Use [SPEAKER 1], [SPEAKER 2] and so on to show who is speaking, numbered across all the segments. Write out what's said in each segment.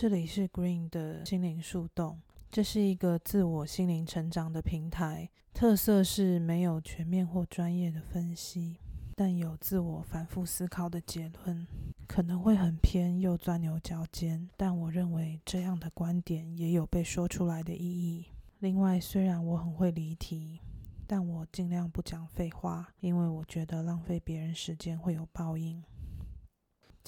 [SPEAKER 1] 这里是 Green 的心灵树洞，这是一个自我心灵成长的平台，特色是没有全面或专业的分析，但有自我反复思考的结论，可能会很偏又钻牛角尖，但我认为这样的观点也有被说出来的意义。另外，虽然我很会离题，但我尽量不讲废话，因为我觉得浪费别人时间会有报应。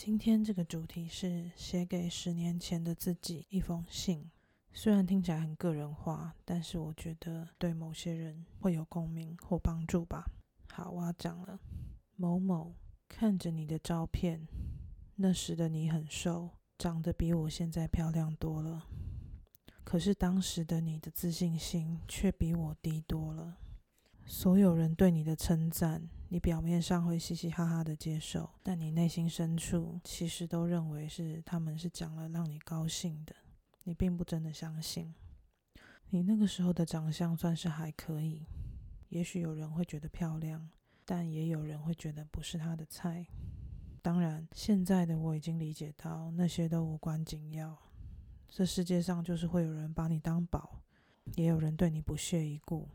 [SPEAKER 1] 今天这个主题是写给十年前的自己一封信，虽然听起来很个人化，但是我觉得对某些人会有共鸣或帮助吧。好，我要讲了。某某看着你的照片，那时的你很瘦，长得比我现在漂亮多了，可是当时的你的自信心却比我低多了。所有人对你的称赞。你表面上会嘻嘻哈哈的接受，但你内心深处其实都认为是他们是讲了让你高兴的，你并不真的相信。你那个时候的长相算是还可以，也许有人会觉得漂亮，但也有人会觉得不是他的菜。当然，现在的我已经理解到那些都无关紧要。这世界上就是会有人把你当宝，也有人对你不屑一顾，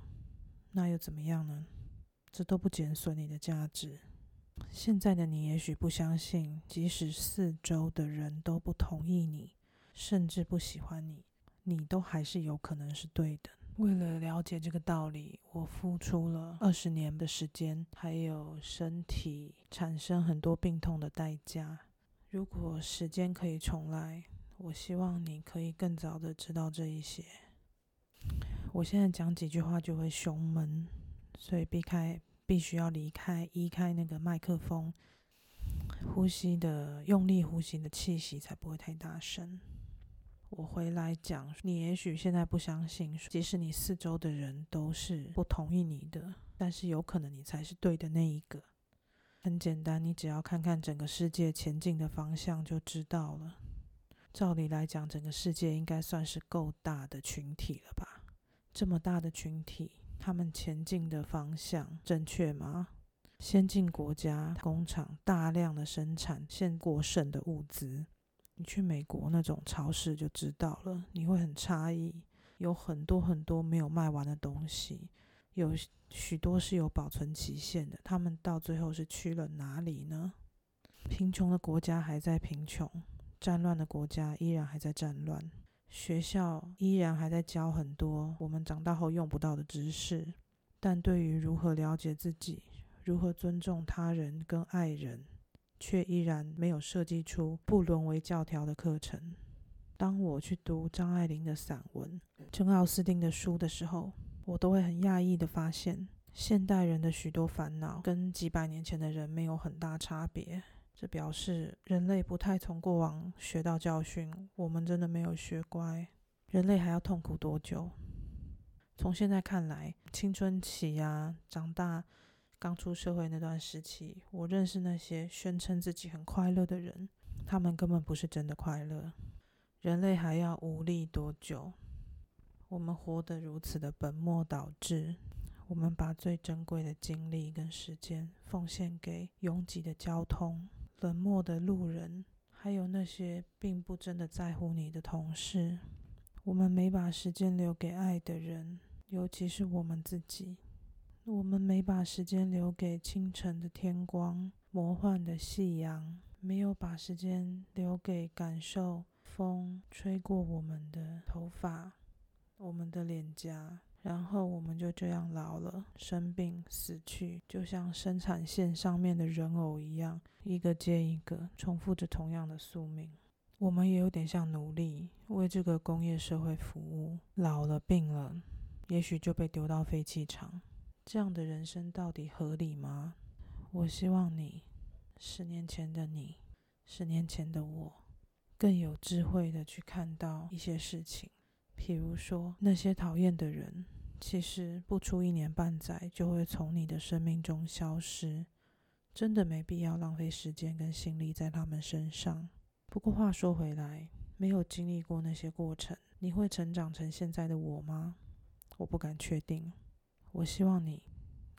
[SPEAKER 1] 那又怎么样呢？这都不减损你的价值。现在的你也许不相信，即使四周的人都不同意你，甚至不喜欢你，你都还是有可能是对的。为了了解这个道理，我付出了二十年的时间，还有身体产生很多病痛的代价。如果时间可以重来，我希望你可以更早的知道这一些。我现在讲几句话就会胸闷。所以避开，必须要离开，移开那个麦克风，呼吸的用力，呼吸的气息才不会太大声。我回来讲，你也许现在不相信，即使你四周的人都是不同意你的，但是有可能你才是对的那一个。很简单，你只要看看整个世界前进的方向就知道了。照理来讲，整个世界应该算是够大的群体了吧？这么大的群体。他们前进的方向正确吗？先进国家工厂大量的生产现过剩的物资，你去美国那种超市就知道了，你会很诧异，有很多很多没有卖完的东西，有许多是有保存期限的。他们到最后是去了哪里呢？贫穷的国家还在贫穷，战乱的国家依然还在战乱。学校依然还在教很多我们长大后用不到的知识，但对于如何了解自己、如何尊重他人跟爱人，却依然没有设计出不沦为教条的课程。当我去读张爱玲的散文、珍奥斯汀的书的时候，我都会很讶异的发现，现代人的许多烦恼跟几百年前的人没有很大差别。这表示人类不太从过往学到教训，我们真的没有学乖。人类还要痛苦多久？从现在看来，青春期呀，长大、刚出社会那段时期，我认识那些宣称自己很快乐的人，他们根本不是真的快乐。人类还要无力多久？我们活得如此的本末倒置，我们把最珍贵的精力跟时间奉献给拥挤的交通。冷漠的路人，还有那些并不真的在乎你的同事，我们没把时间留给爱的人，尤其是我们自己。我们没把时间留给清晨的天光、魔幻的夕阳，没有把时间留给感受风吹过我们的头发、我们的脸颊。然后我们就这样老了，生病、死去，就像生产线上面的人偶一样，一个接一个，重复着同样的宿命。我们也有点像奴隶，为这个工业社会服务。老了、病了，也许就被丢到废弃场。这样的人生到底合理吗？我希望你，十年前的你，十年前的我，更有智慧的去看到一些事情，譬如说那些讨厌的人。其实不出一年半载就会从你的生命中消失，真的没必要浪费时间跟心力在他们身上。不过话说回来，没有经历过那些过程，你会成长成现在的我吗？我不敢确定。我希望你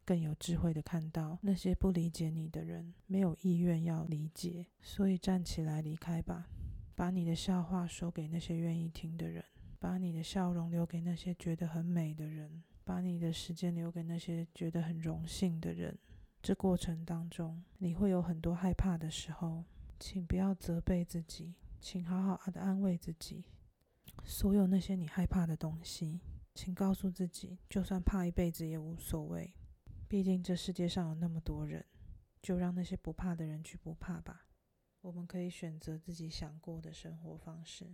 [SPEAKER 1] 更有智慧的看到那些不理解你的人没有意愿要理解，所以站起来离开吧。把你的笑话说给那些愿意听的人，把你的笑容留给那些觉得很美的人，把你的时间留给那些觉得很荣幸的人。这过程当中，你会有很多害怕的时候，请不要责备自己，请好好的安慰自己。所有那些你害怕的东西，请告诉自己，就算怕一辈子也无所谓。毕竟这世界上有那么多人，就让那些不怕的人去不怕吧。我们可以选择自己想过的生活方式。